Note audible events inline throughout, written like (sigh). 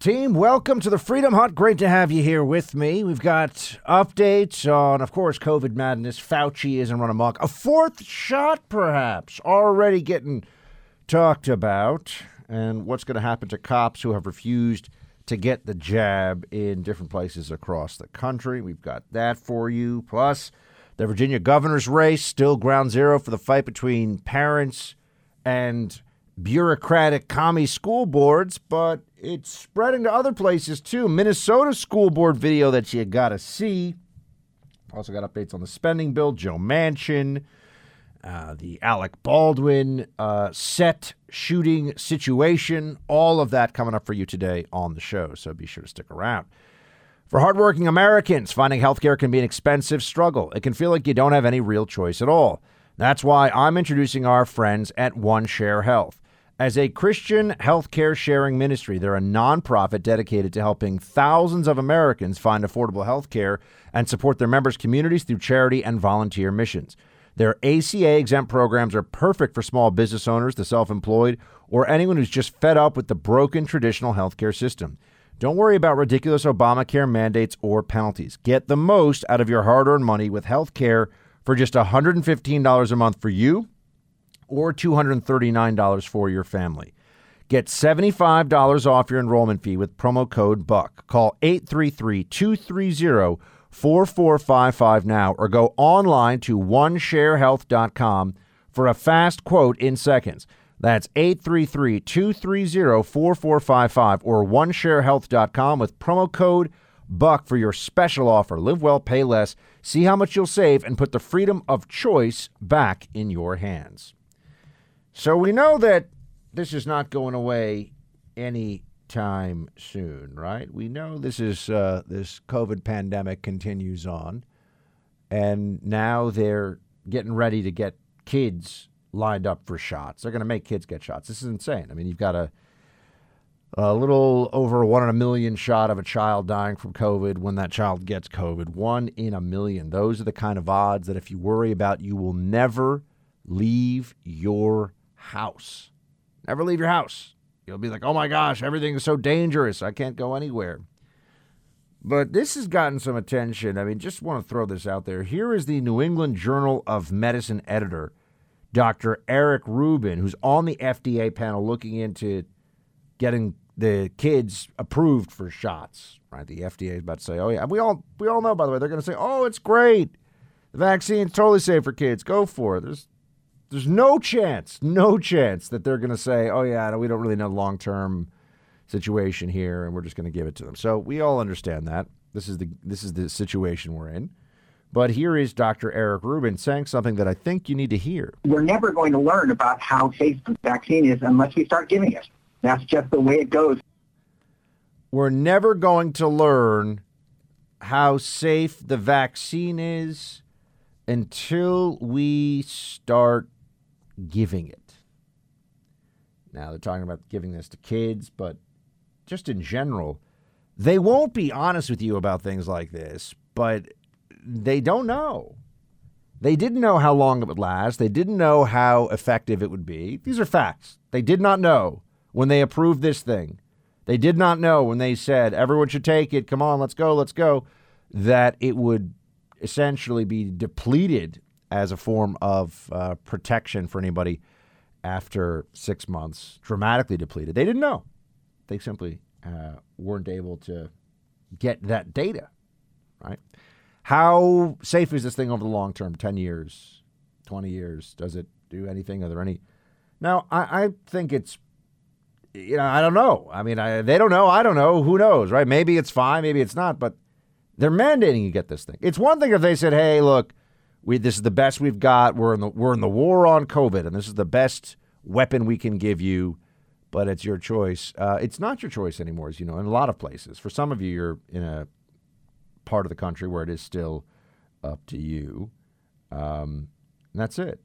Team, welcome to the Freedom Hut. Great to have you here with me. We've got updates on, of course, COVID madness. Fauci isn't run amok. A fourth shot, perhaps, already getting talked about. And what's going to happen to cops who have refused to get the jab in different places across the country. We've got that for you. Plus, the Virginia governor's race, still ground zero for the fight between parents and bureaucratic commie school boards, but it's spreading to other places too. Minnesota school board video that you got to see. Also got updates on the spending bill, Joe Manchin, uh, the Alec Baldwin uh, set shooting situation. All of that coming up for you today on the show, so be sure to stick around. For hardworking Americans, finding healthcare can be an expensive struggle. It can feel like you don't have any real choice at all. That's why I'm introducing our friends at One Share Health. As a Christian healthcare sharing ministry, they're a nonprofit dedicated to helping thousands of Americans find affordable health care and support their members' communities through charity and volunteer missions. Their ACA exempt programs are perfect for small business owners, the self employed, or anyone who's just fed up with the broken traditional healthcare system. Don't worry about ridiculous Obamacare mandates or penalties. Get the most out of your hard earned money with health care for just $115 a month for you or $239 for your family. Get $75 off your enrollment fee with promo code BUCK. Call 833 230 4455 now or go online to onesharehealth.com for a fast quote in seconds. That's 833 230 4455 or onesharehealth.com with promo code BUCK for your special offer. Live well, pay less, see how much you'll save, and put the freedom of choice back in your hands. So we know that this is not going away anytime soon, right? We know this is uh, this COVID pandemic continues on, and now they're getting ready to get kids lined up for shots. They're going to make kids get shots. This is insane. I mean, you've got a a little over one in a million shot of a child dying from COVID when that child gets COVID. One in a million. Those are the kind of odds that if you worry about, you will never leave your house. Never leave your house. You'll be like, oh my gosh, everything is so dangerous. I can't go anywhere. But this has gotten some attention. I mean, just want to throw this out there. Here is the New England Journal of Medicine editor, Dr. Eric Rubin, who's on the FDA panel looking into getting the kids approved for shots. Right? The FDA is about to say, "Oh yeah." We all we all know, by the way, they're going to say, "Oh, it's great. The vaccine's totally safe for kids. Go for it." There's there's no chance, no chance that they're going to say, "Oh yeah, we don't really know long term situation here, and we're just going to give it to them." So we all understand that this is the this is the situation we're in. But here is Dr. Eric Rubin saying something that I think you need to hear. We're never going to learn about how safe the vaccine is unless we start giving it. That's just the way it goes. We're never going to learn how safe the vaccine is until we start giving it. Now, they're talking about giving this to kids, but just in general, they won't be honest with you about things like this, but they don't know. They didn't know how long it would last. They didn't know how effective it would be. These are facts. They did not know when they approved this thing. They did not know when they said, everyone should take it, come on, let's go, let's go, that it would essentially be depleted as a form of uh, protection for anybody after six months, dramatically depleted. They didn't know. They simply uh, weren't able to get that data, right? How safe is this thing over the long term? 10 years, 20 years? Does it do anything? Are there any? Now, I, I think it's, you know, I don't know. I mean, I, they don't know. I don't know. Who knows, right? Maybe it's fine. Maybe it's not. But they're mandating you get this thing. It's one thing if they said, hey, look, we this is the best we've got. We're in the we're in the war on COVID, and this is the best weapon we can give you. But it's your choice. Uh, it's not your choice anymore, as you know, in a lot of places. For some of you, you're in a part of the country where it is still up to you. Um, and that's it.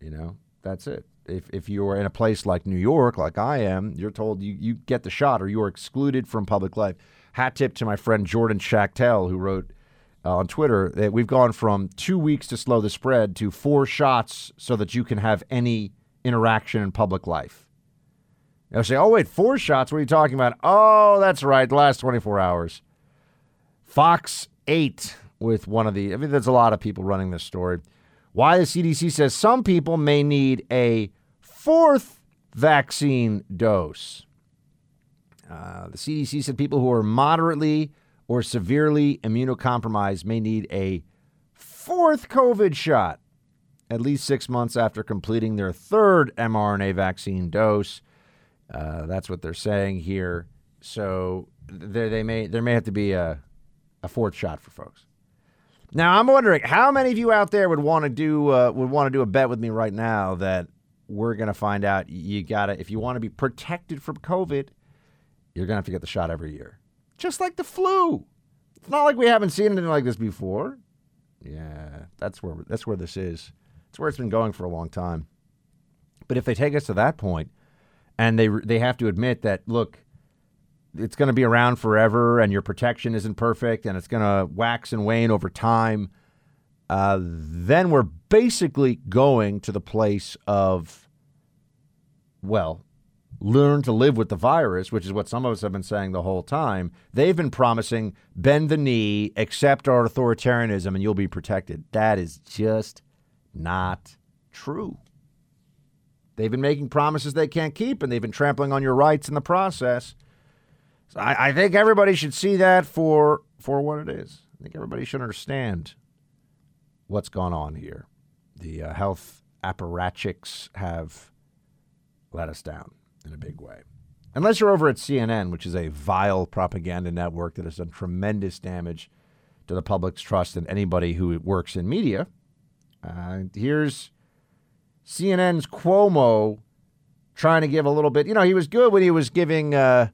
You know, that's it. If, if you're in a place like New York, like I am, you're told you, you get the shot or you're excluded from public life. Hat tip to my friend Jordan Schachtel, who wrote uh, on Twitter that we've gone from two weeks to slow the spread to four shots so that you can have any interaction in public life. They'll say, oh, wait, four shots? What are you talking about? Oh, that's right, the last 24 hours. Fox 8 with one of the, I mean, there's a lot of people running this story. Why the CDC says some people may need a fourth vaccine dose. Uh, the CDC said people who are moderately or severely immunocompromised may need a fourth COVID shot at least six months after completing their third mRNA vaccine dose. Uh, that's what they're saying here. So they, they may there may have to be a, a fourth shot for folks. Now I'm wondering how many of you out there would want to do uh, would want to do a bet with me right now that we're going to find out you got to if you want to be protected from COVID, you're to have to get the shot every year, just like the flu. It's not like we haven't seen anything like this before. Yeah, that's where that's where this is. It's where it's been going for a long time. But if they take us to that point, and they they have to admit that look, it's going to be around forever, and your protection isn't perfect, and it's going to wax and wane over time, uh, then we're basically going to the place of, well, learn to live with the virus, which is what some of us have been saying the whole time. They've been promising bend the knee, accept our authoritarianism, and you'll be protected. That is just not true. They've been making promises they can't keep, and they've been trampling on your rights in the process. So I, I think everybody should see that for for what it is. I think everybody should understand what's gone on here. The uh, health apparatchiks have let us down in a big way. Unless you're over at CNN, which is a vile propaganda network that has done tremendous damage to the public's trust in anybody who works in media. Uh, here's CNN's Cuomo trying to give a little bit. You know, he was good when he was giving uh,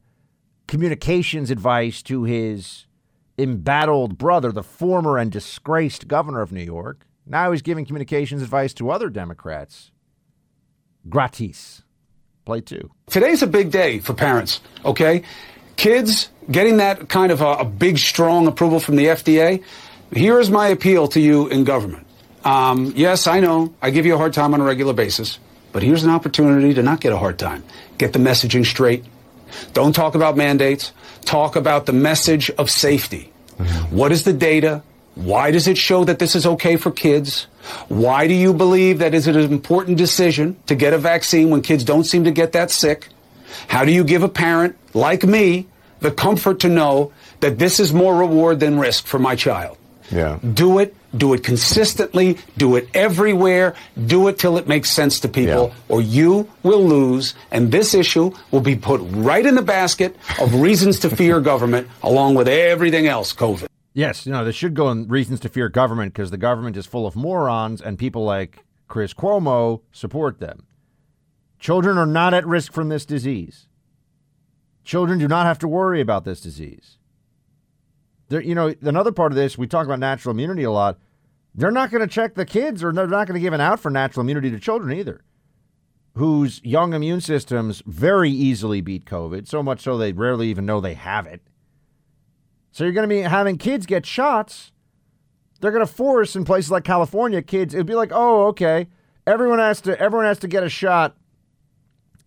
communications advice to his embattled brother, the former and disgraced governor of New York. Now he's giving communications advice to other Democrats. Gratis. Play two. Today's a big day for parents, okay? Kids getting that kind of a, a big, strong approval from the FDA. Here is my appeal to you in government. Um, yes, I know I give you a hard time on a regular basis, but here's an opportunity to not get a hard time. Get the messaging straight. Don't talk about mandates. Talk about the message of safety. Mm-hmm. What is the data? Why does it show that this is okay for kids? Why do you believe that is an important decision to get a vaccine when kids don't seem to get that sick? How do you give a parent like me the comfort to know that this is more reward than risk for my child? Yeah. Do it. Do it consistently. Do it everywhere. Do it till it makes sense to people, yeah. or you will lose. And this issue will be put right in the basket of reasons to fear (laughs) government, along with everything else, COVID. Yes, you know, this should go in reasons to fear government because the government is full of morons and people like Chris Cuomo support them. Children are not at risk from this disease. Children do not have to worry about this disease. There, you know, another part of this, we talk about natural immunity a lot. They're not going to check the kids or they're not going to give an out for natural immunity to children either, whose young immune systems very easily beat COVID, so much so they rarely even know they have it. So you're going to be having kids get shots. They're going to force in places like California kids. It'd be like, oh, okay, everyone has to everyone has to get a shot.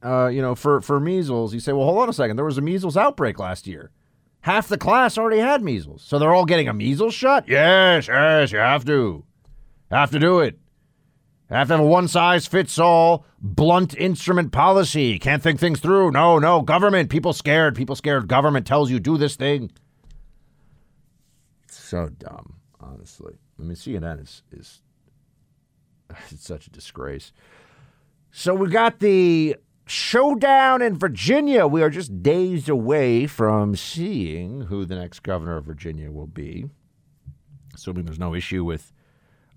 Uh, you know, for for measles, you say, well, hold on a second. There was a measles outbreak last year. Half the class already had measles, so they're all getting a measles shot. Yes, yes, you have to, have to do it. Have to have a one size fits all blunt instrument policy. Can't think things through. No, no, government. People scared. People scared. Government tells you do this thing so dumb, honestly. I mean, CNN is is (laughs) it's such a disgrace. So we got the showdown in Virginia. We are just days away from seeing who the next governor of Virginia will be. Assuming there's no issue with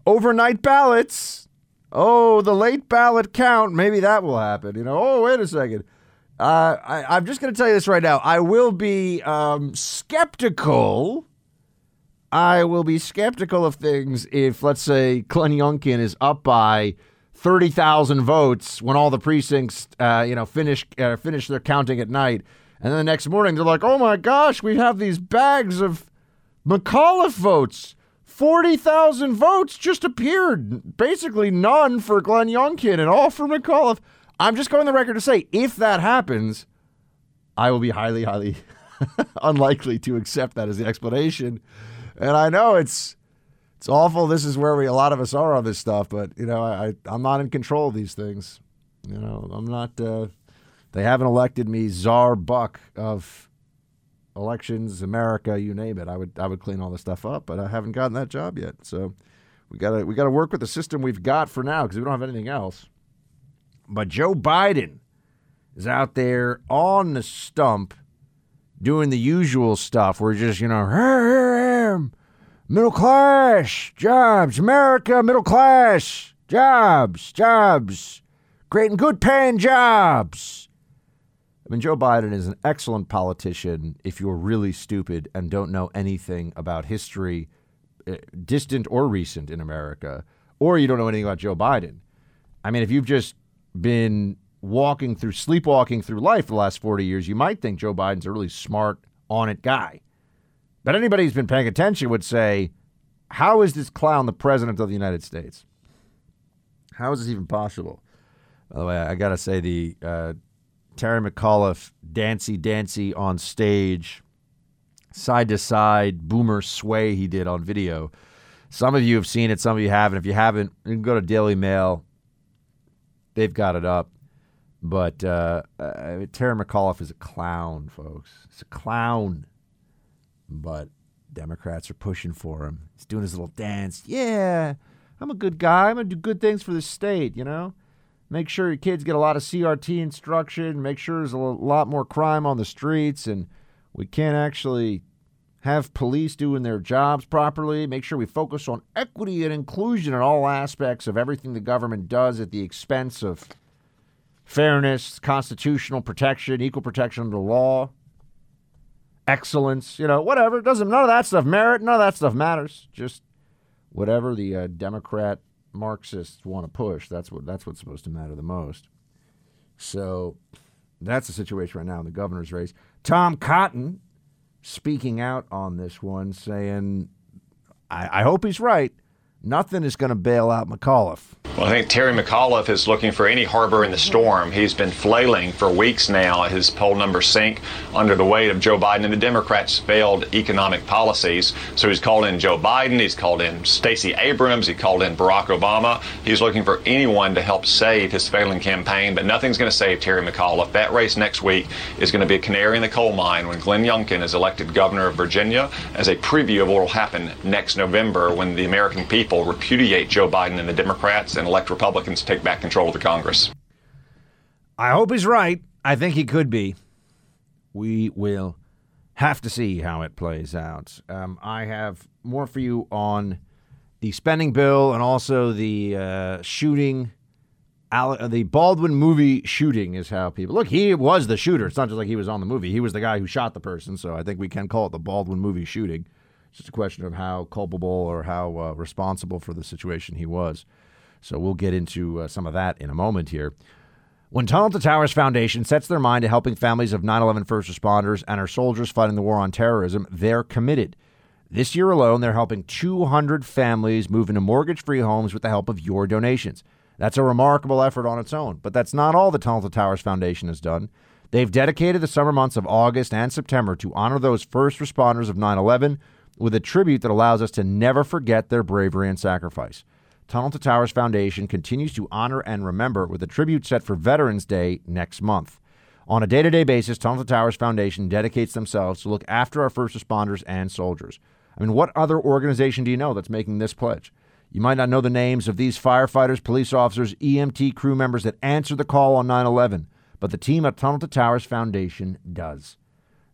overnight ballots. Oh, the late ballot count. Maybe that will happen. You know, oh, wait a second. Uh, I, am just going to tell you this right now. I will be um, skeptical I will be skeptical of things if, let's say, Glenn Youngkin is up by thirty thousand votes when all the precincts, uh, you know, finish uh, finish their counting at night, and then the next morning they're like, "Oh my gosh, we have these bags of McAuliffe votes." 40,000 votes just appeared. Basically none for Glenn Youngkin and all for McAuliffe. I'm just going the record to say if that happens, I will be highly, highly (laughs) unlikely to accept that as the explanation. And I know it's it's awful. This is where we a lot of us are on this stuff, but you know, I, I am not in control of these things. You know, I'm not. Uh, they haven't elected me czar buck of elections, America, you name it. I would I would clean all this stuff up, but I haven't gotten that job yet. So we gotta we gotta work with the system we've got for now because we don't have anything else. But Joe Biden is out there on the stump doing the usual stuff. We're just, you know, (laughs) middle class jobs, America, middle class jobs, jobs, great and good paying jobs. I mean, Joe Biden is an excellent politician if you're really stupid and don't know anything about history, uh, distant or recent in America, or you don't know anything about Joe Biden. I mean, if you've just been walking through, sleepwalking through life the last 40 years, you might think Joe Biden's a really smart, on it guy. But anybody who's been paying attention would say, how is this clown the president of the United States? How is this even possible? By the way, I got to say, the uh, Terry McAuliffe dancy dancy on stage, side to side boomer sway he did on video. Some of you have seen it, some of you haven't. If you haven't, you can go to Daily Mail. They've got it up. But uh, uh, Terry McAuliffe is a clown, folks. It's a clown. But Democrats are pushing for him. He's doing his little dance. Yeah, I'm a good guy. I'm going to do good things for the state, you know? Make sure your kids get a lot of CRT instruction. Make sure there's a lot more crime on the streets. And we can't actually have police doing their jobs properly. Make sure we focus on equity and inclusion in all aspects of everything the government does at the expense of fairness, constitutional protection, equal protection under law, excellence, you know, whatever. Doesn't none of that stuff merit, none of that stuff matters. Just whatever the uh, Democrat Marxists want to push, that's what that's what's supposed to matter the most. So that's the situation right now in the governor's race. Tom Cotton speaking out on this one, saying, I, I hope he's right. Nothing is going to bail out McAuliffe. Well, I think Terry McAuliffe is looking for any harbor in the storm. He's been flailing for weeks now. His poll numbers sink under the weight of Joe Biden and the Democrats' failed economic policies. So he's called in Joe Biden. He's called in Stacey Abrams. He called in Barack Obama. He's looking for anyone to help save his failing campaign, but nothing's going to save Terry McAuliffe. That race next week is going to be a canary in the coal mine when Glenn Youngkin is elected governor of Virginia as a preview of what will happen next November when the American people repudiate Joe Biden and the Democrats and elect Republicans to take back control of the Congress. I hope he's right. I think he could be. We will have to see how it plays out. Um, I have more for you on the spending bill and also the uh, shooting. Uh, the Baldwin movie shooting is how people look. He was the shooter. It's not just like he was on the movie. He was the guy who shot the person. So I think we can call it the Baldwin movie shooting. It's just a question of how culpable or how uh, responsible for the situation he was. So we'll get into uh, some of that in a moment here. When Tunnel to Towers Foundation sets their mind to helping families of 9 11 first responders and our soldiers fighting the war on terrorism, they're committed. This year alone, they're helping 200 families move into mortgage free homes with the help of your donations. That's a remarkable effort on its own, but that's not all the Tunnel to Towers Foundation has done. They've dedicated the summer months of August and September to honor those first responders of 9 11 with a tribute that allows us to never forget their bravery and sacrifice. Tunnel to Towers Foundation continues to honor and remember with a tribute set for Veterans Day next month. On a day to day basis, Tunnel to Towers Foundation dedicates themselves to look after our first responders and soldiers. I mean, what other organization do you know that's making this pledge? You might not know the names of these firefighters, police officers, EMT crew members that answered the call on 9 11, but the team at Tunnel to Towers Foundation does.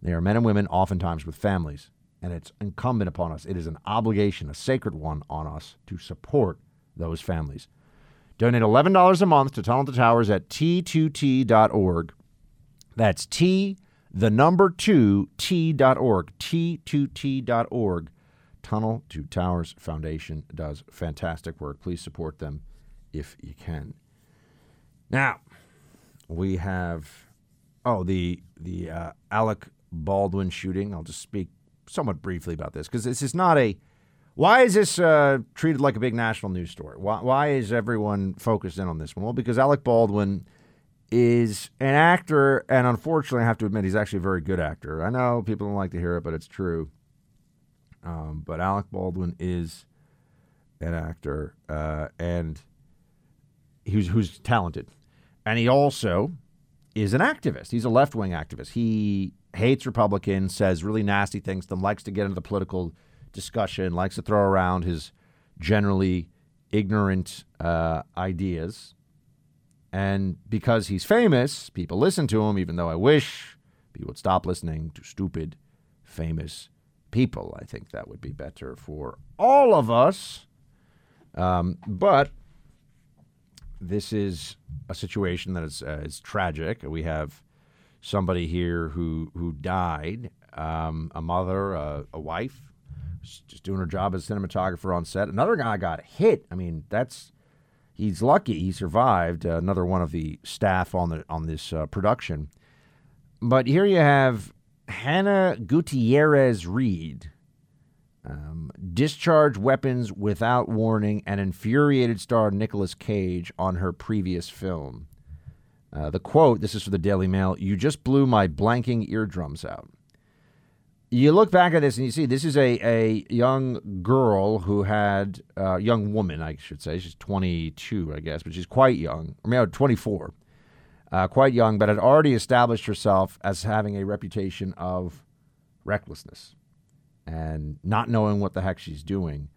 They are men and women, oftentimes with families, and it's incumbent upon us. It is an obligation, a sacred one on us, to support those families. Donate $11 a month to Tunnel to Towers at t2t.org. That's T, the number two, T.org. T2T.org. Tunnel to Towers Foundation does fantastic work. Please support them if you can. Now, we have, oh, the, the uh, Alec Baldwin shooting. I'll just speak somewhat briefly about this because this is not a why is this uh, treated like a big national news story? Why, why is everyone focused in on this one? Well, because Alec Baldwin is an actor, and unfortunately, I have to admit, he's actually a very good actor. I know people don't like to hear it, but it's true. Um, but Alec Baldwin is an actor, uh, and who's who's talented, and he also is an activist. He's a left wing activist. He hates Republicans, says really nasty things to them, likes to get into the political discussion, likes to throw around his generally ignorant uh, ideas. And because he's famous, people listen to him, even though I wish people would stop listening to stupid, famous people. I think that would be better for all of us. Um, but this is a situation that is, uh, is tragic. We have somebody here who who died, um, a mother, a, a wife, just doing her job as a cinematographer on set. Another guy got hit. I mean, that's he's lucky he survived. Uh, another one of the staff on the on this uh, production. But here you have Hannah Gutierrez Reed. Um, discharged weapons without warning and infuriated star Nicolas Cage on her previous film. Uh, the quote this is for the Daily Mail you just blew my blanking eardrums out you look back at this and you see this is a, a young girl who had a uh, young woman, I should say. She's 22, I guess, but she's quite young. I mean, 24, uh, quite young, but had already established herself as having a reputation of recklessness and not knowing what the heck she's doing.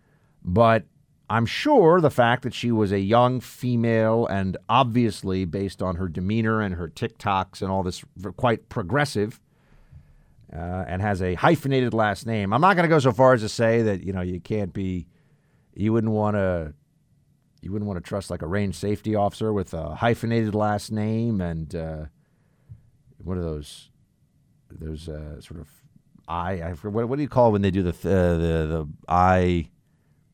But I'm sure the fact that she was a young female and obviously, based on her demeanor and her TikToks and all this, quite progressive uh, and has a hyphenated last name. I'm not going to go so far as to say that you know you can't be, you wouldn't want to, you wouldn't want to trust like a range safety officer with a hyphenated last name and uh, what are those, those uh, sort of. I forget, what, what do you call when they do the uh, the the eye,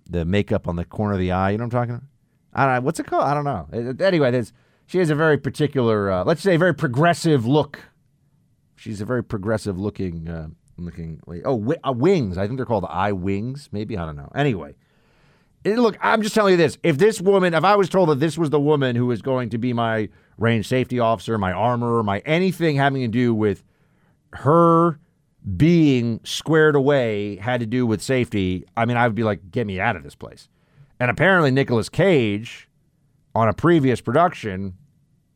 the makeup on the corner of the eye? You know what I'm talking about? I don't know what's it called. I don't know. Anyway, there's she has a very particular, uh, let's say, a very progressive look She's a very progressive looking uh, looking. Oh, wi- uh, wings. I think they're called eye wings. Maybe I don't know. Anyway, it, look, I'm just telling you this. If this woman, if I was told that this was the woman who was going to be my range safety officer, my armorer, my anything having to do with her being squared away had to do with safety, I mean, I would be like, get me out of this place. And apparently, Nicolas Cage on a previous production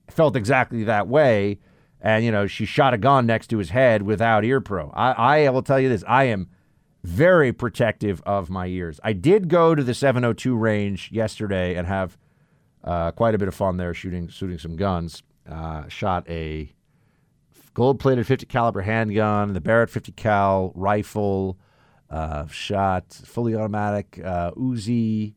felt exactly that way and you know she shot a gun next to his head without ear pro. I, I will tell you this: I am very protective of my ears. I did go to the 702 range yesterday and have uh, quite a bit of fun there shooting shooting some guns. Uh, shot a gold-plated 50 caliber handgun, the Barrett 50 cal rifle. Uh, shot fully automatic uh, Uzi,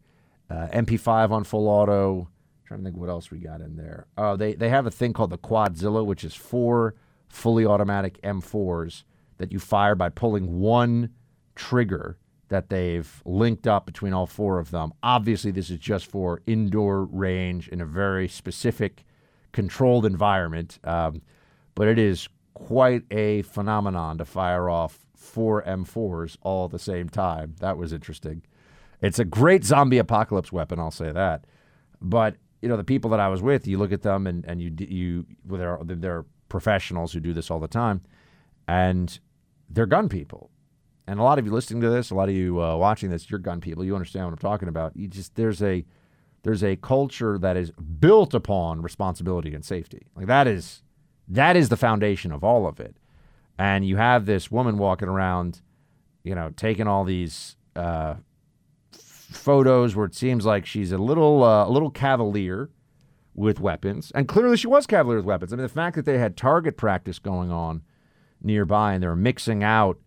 uh, MP5 on full auto trying to think what else we got in there. Oh, they they have a thing called the Quadzilla, which is four fully automatic M4s that you fire by pulling one trigger that they've linked up between all four of them. Obviously, this is just for indoor range in a very specific, controlled environment, um, but it is quite a phenomenon to fire off four M4s all at the same time. That was interesting. It's a great zombie apocalypse weapon, I'll say that. But you know the people that I was with, you look at them and and you you well, they're they're professionals who do this all the time, and they're gun people. And a lot of you listening to this, a lot of you uh, watching this, you're gun people. You understand what I'm talking about. You just there's a there's a culture that is built upon responsibility and safety. Like that is that is the foundation of all of it. And you have this woman walking around, you know, taking all these uh, photos where it seems like she's a little uh, a little cavalier with weapons, and clearly she was cavalier with weapons. I mean, the fact that they had target practice going on nearby and they were mixing out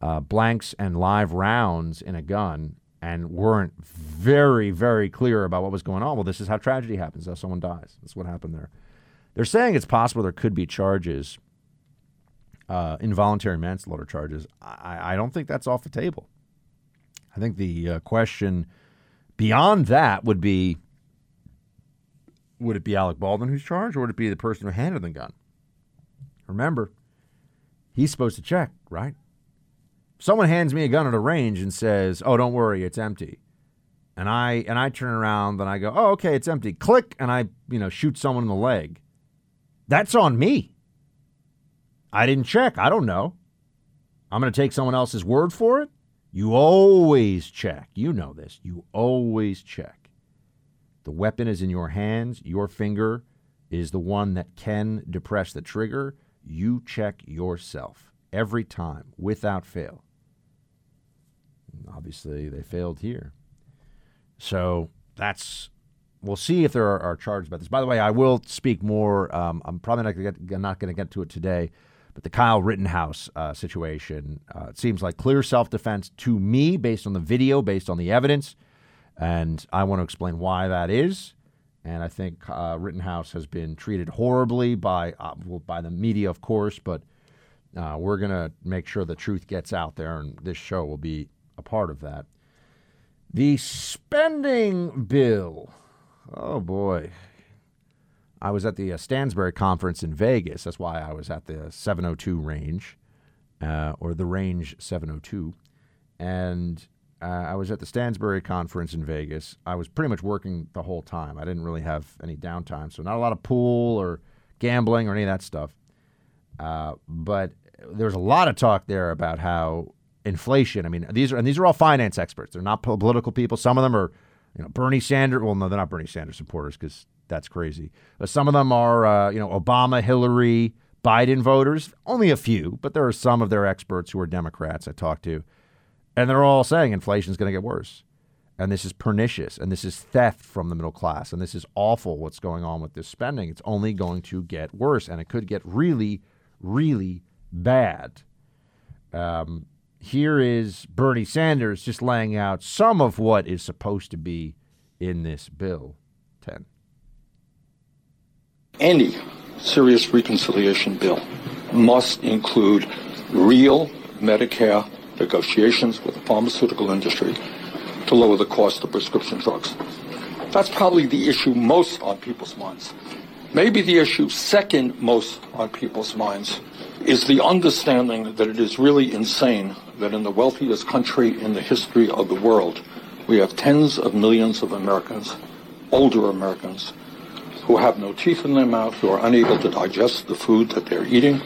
uh, blanks and live rounds in a gun and weren't very very clear about what was going on. Well, this is how tragedy happens. How someone dies. That's what happened there. They're saying it's possible there could be charges, uh, involuntary manslaughter charges. I, I don't think that's off the table. I think the uh, question beyond that would be would it be Alec Baldwin who's charged, or would it be the person who handed the gun? Remember, he's supposed to check, right? Someone hands me a gun at a range and says, "Oh, don't worry, it's empty," and I and I turn around and I go, "Oh, okay, it's empty." Click, and I you know shoot someone in the leg. That's on me. I didn't check. I don't know. I'm going to take someone else's word for it. You always check. You know this. You always check. The weapon is in your hands. Your finger is the one that can depress the trigger. You check yourself every time without fail. Obviously, they failed here. So that's we'll see if there are, are, charges about this. By the way, I will speak more. Um, I'm probably not going to not going to get to it today, but the Kyle Rittenhouse uh, situation uh, it seems like clear self defense to me, based on the video, based on the evidence, and I want to explain why that is. And I think uh, Rittenhouse has been treated horribly by uh, well, by the media, of course, but uh, we're going to make sure the truth gets out there, and this show will be a part of that. The spending bill. Oh boy. I was at the uh, Stansberry conference in Vegas. That's why I was at the 702 range, uh, or the range 702. And uh, I was at the Stansberry conference in Vegas. I was pretty much working the whole time. I didn't really have any downtime, so not a lot of pool or gambling or any of that stuff. Uh, but there was a lot of talk there about how inflation. I mean, these are and these are all finance experts. They're not political people. Some of them are, you know, Bernie Sanders. Well, no, they're not Bernie Sanders supporters because that's crazy. But some of them are, uh, you know, Obama, Hillary, Biden voters. Only a few, but there are some of their experts who are Democrats I talked to, and they're all saying inflation is going to get worse, and this is pernicious, and this is theft from the middle class, and this is awful. What's going on with this spending? It's only going to get worse, and it could get really, really bad. Um, here is Bernie Sanders just laying out some of what is supposed to be in this bill 10. Any serious reconciliation bill must include real Medicare negotiations with the pharmaceutical industry to lower the cost of prescription drugs. That's probably the issue most on people's minds. Maybe the issue second most on people's minds is the understanding that it is really insane that in the wealthiest country in the history of the world, we have tens of millions of Americans, older Americans, who have no teeth in their mouth, who are unable to digest the food that they're eating,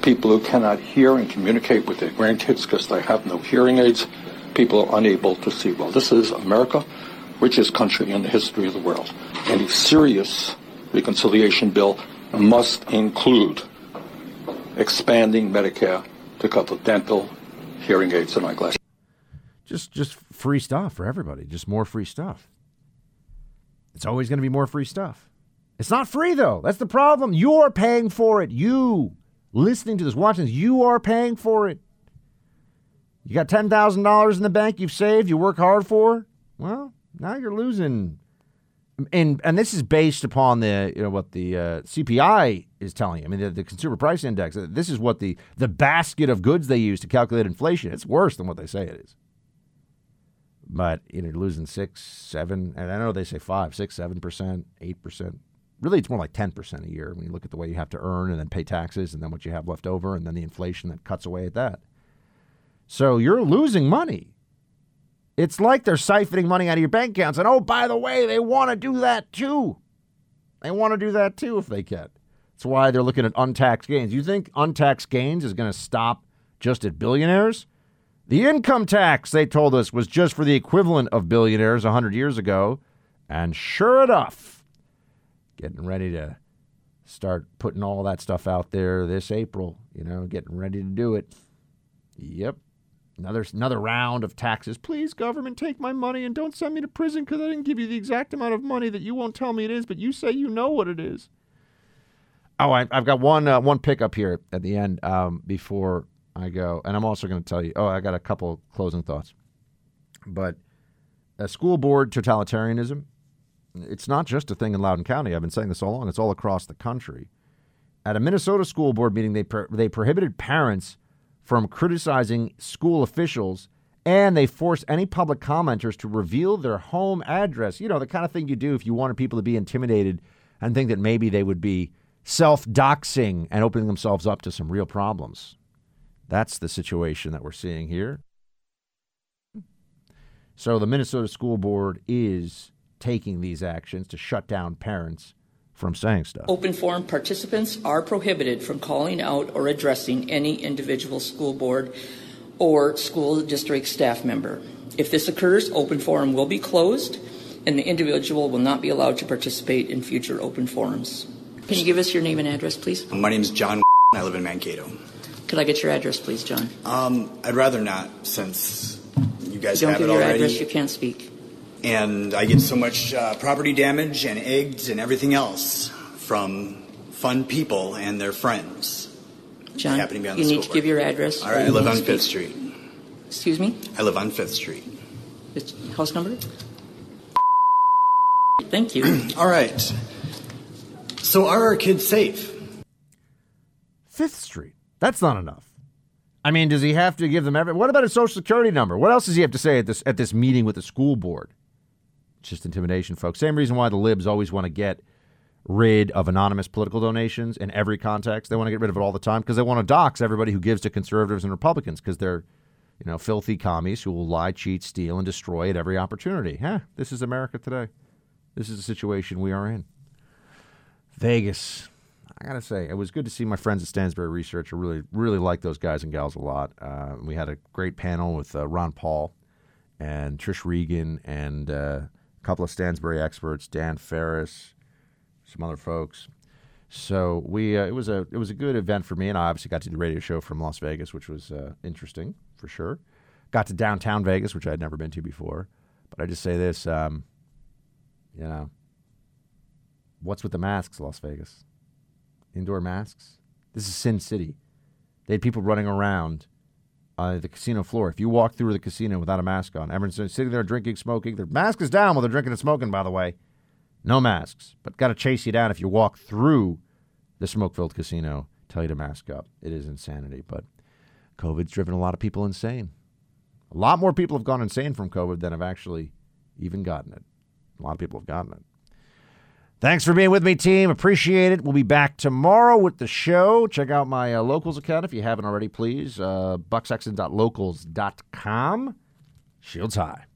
people who cannot hear and communicate with their grandkids because they have no hearing aids, people are unable to see. Well, this is America, richest country in the history of the world. Any serious reconciliation bill must include expanding Medicare to cover dental, hearing aids, and eyeglasses. Just, just free stuff for everybody. Just more free stuff. It's always going to be more free stuff. It's not free though. That's the problem. You're paying for it. You listening to this, watching this, you are paying for it. You got ten thousand dollars in the bank you've saved, you work hard for. Well, now you're losing and and this is based upon the you know what the uh, CPI is telling you. I mean the, the, consumer price index. Uh, this is what the the basket of goods they use to calculate inflation. It's worse than what they say it is. But you know, you're losing six, seven, and I know they say five, six, seven percent, eight percent. Really, it's more like ten percent a year when you look at the way you have to earn and then pay taxes and then what you have left over and then the inflation that cuts away at that. So you're losing money it's like they're siphoning money out of your bank accounts. And oh, by the way, they want to do that too. They want to do that too if they can. That's why they're looking at untaxed gains. You think untaxed gains is going to stop just at billionaires? The income tax, they told us, was just for the equivalent of billionaires 100 years ago. And sure enough, getting ready to start putting all that stuff out there this April, you know, getting ready to do it. Yep, Another another round of taxes. Please, government, take my money and don't send me to prison because I didn't give you the exact amount of money that you won't tell me it is, but you say you know what it is. Oh, I, have got one uh, one pickup here at the end um, before I go, and I'm also going to tell you. Oh, I got a couple closing thoughts, but a school board totalitarianism. It's not just a thing in Loudoun County. I've been saying this all along. It's all across the country. At a Minnesota school board meeting, they pro- they prohibited parents from criticizing school officials and they force any public commenters to reveal their home address. You know, the kind of thing you do if you wanted people to be intimidated and think that maybe they would be self doxing and opening themselves up to some real problems. That's the situation that we're seeing here. So the Minnesota School Board is taking these actions to shut down parents from saying stuff. Open forum participants are prohibited from calling out or addressing any individual school board or school district staff member. If this occurs, open forum will be closed and the individual will not be allowed to participate in future open forums. Can you give us your name and address, please? My name is John. I live in Mankato. Could I get your address, please, John? Um, I'd rather not, since you guys Don't have give it your already. address, you can't speak. And I get so much uh, property damage and eggs and everything else from fun people and their friends. John, to be on you the need school to board. give your address. All or right, I live on speak. Fifth Street. Excuse me? I live on Fifth Street. It's house number? Thank you. (clears throat) All right. So are our kids safe? Fifth Street. That's not enough. I mean, does he have to give them every? What about his social security number? What else does he have to say at this at this meeting with the school board? Just intimidation, folks. Same reason why the libs always want to get rid of anonymous political donations in every context. They want to get rid of it all the time because they want to dox everybody who gives to conservatives and Republicans because they're, you know, filthy commies who will lie, cheat, steal, and destroy at every opportunity. Huh? This is America today. This is the situation we are in. Vegas. I gotta say, it was good to see my friends at Stansberry Research. I really, really like those guys and gals a lot. Uh, we had a great panel with uh, Ron Paul and Trish Regan and uh, a couple of Stansberry experts, Dan Ferris, some other folks. So we, uh, it was a, it was a good event for me, and I obviously got to do the radio show from Las Vegas, which was uh, interesting for sure. Got to downtown Vegas, which I'd never been to before. But I just say this, um, you know, what's with the masks, Las Vegas? indoor masks. This is Sin City. They had people running around uh, the casino floor. If you walk through the casino without a mask on, everyone's sitting there drinking, smoking. Their mask is down while they're drinking and smoking, by the way. No masks, but got to chase you down if you walk through the smoke filled casino. Tell you to mask up. It is insanity, but COVID's driven a lot of people insane. A lot more people have gone insane from COVID than have actually even gotten it. A lot of people have gotten it. Thanks for being with me, team. Appreciate it. We'll be back tomorrow with the show. Check out my uh, locals account if you haven't already, please. Uh, bucksexton.locals.com. Shields high.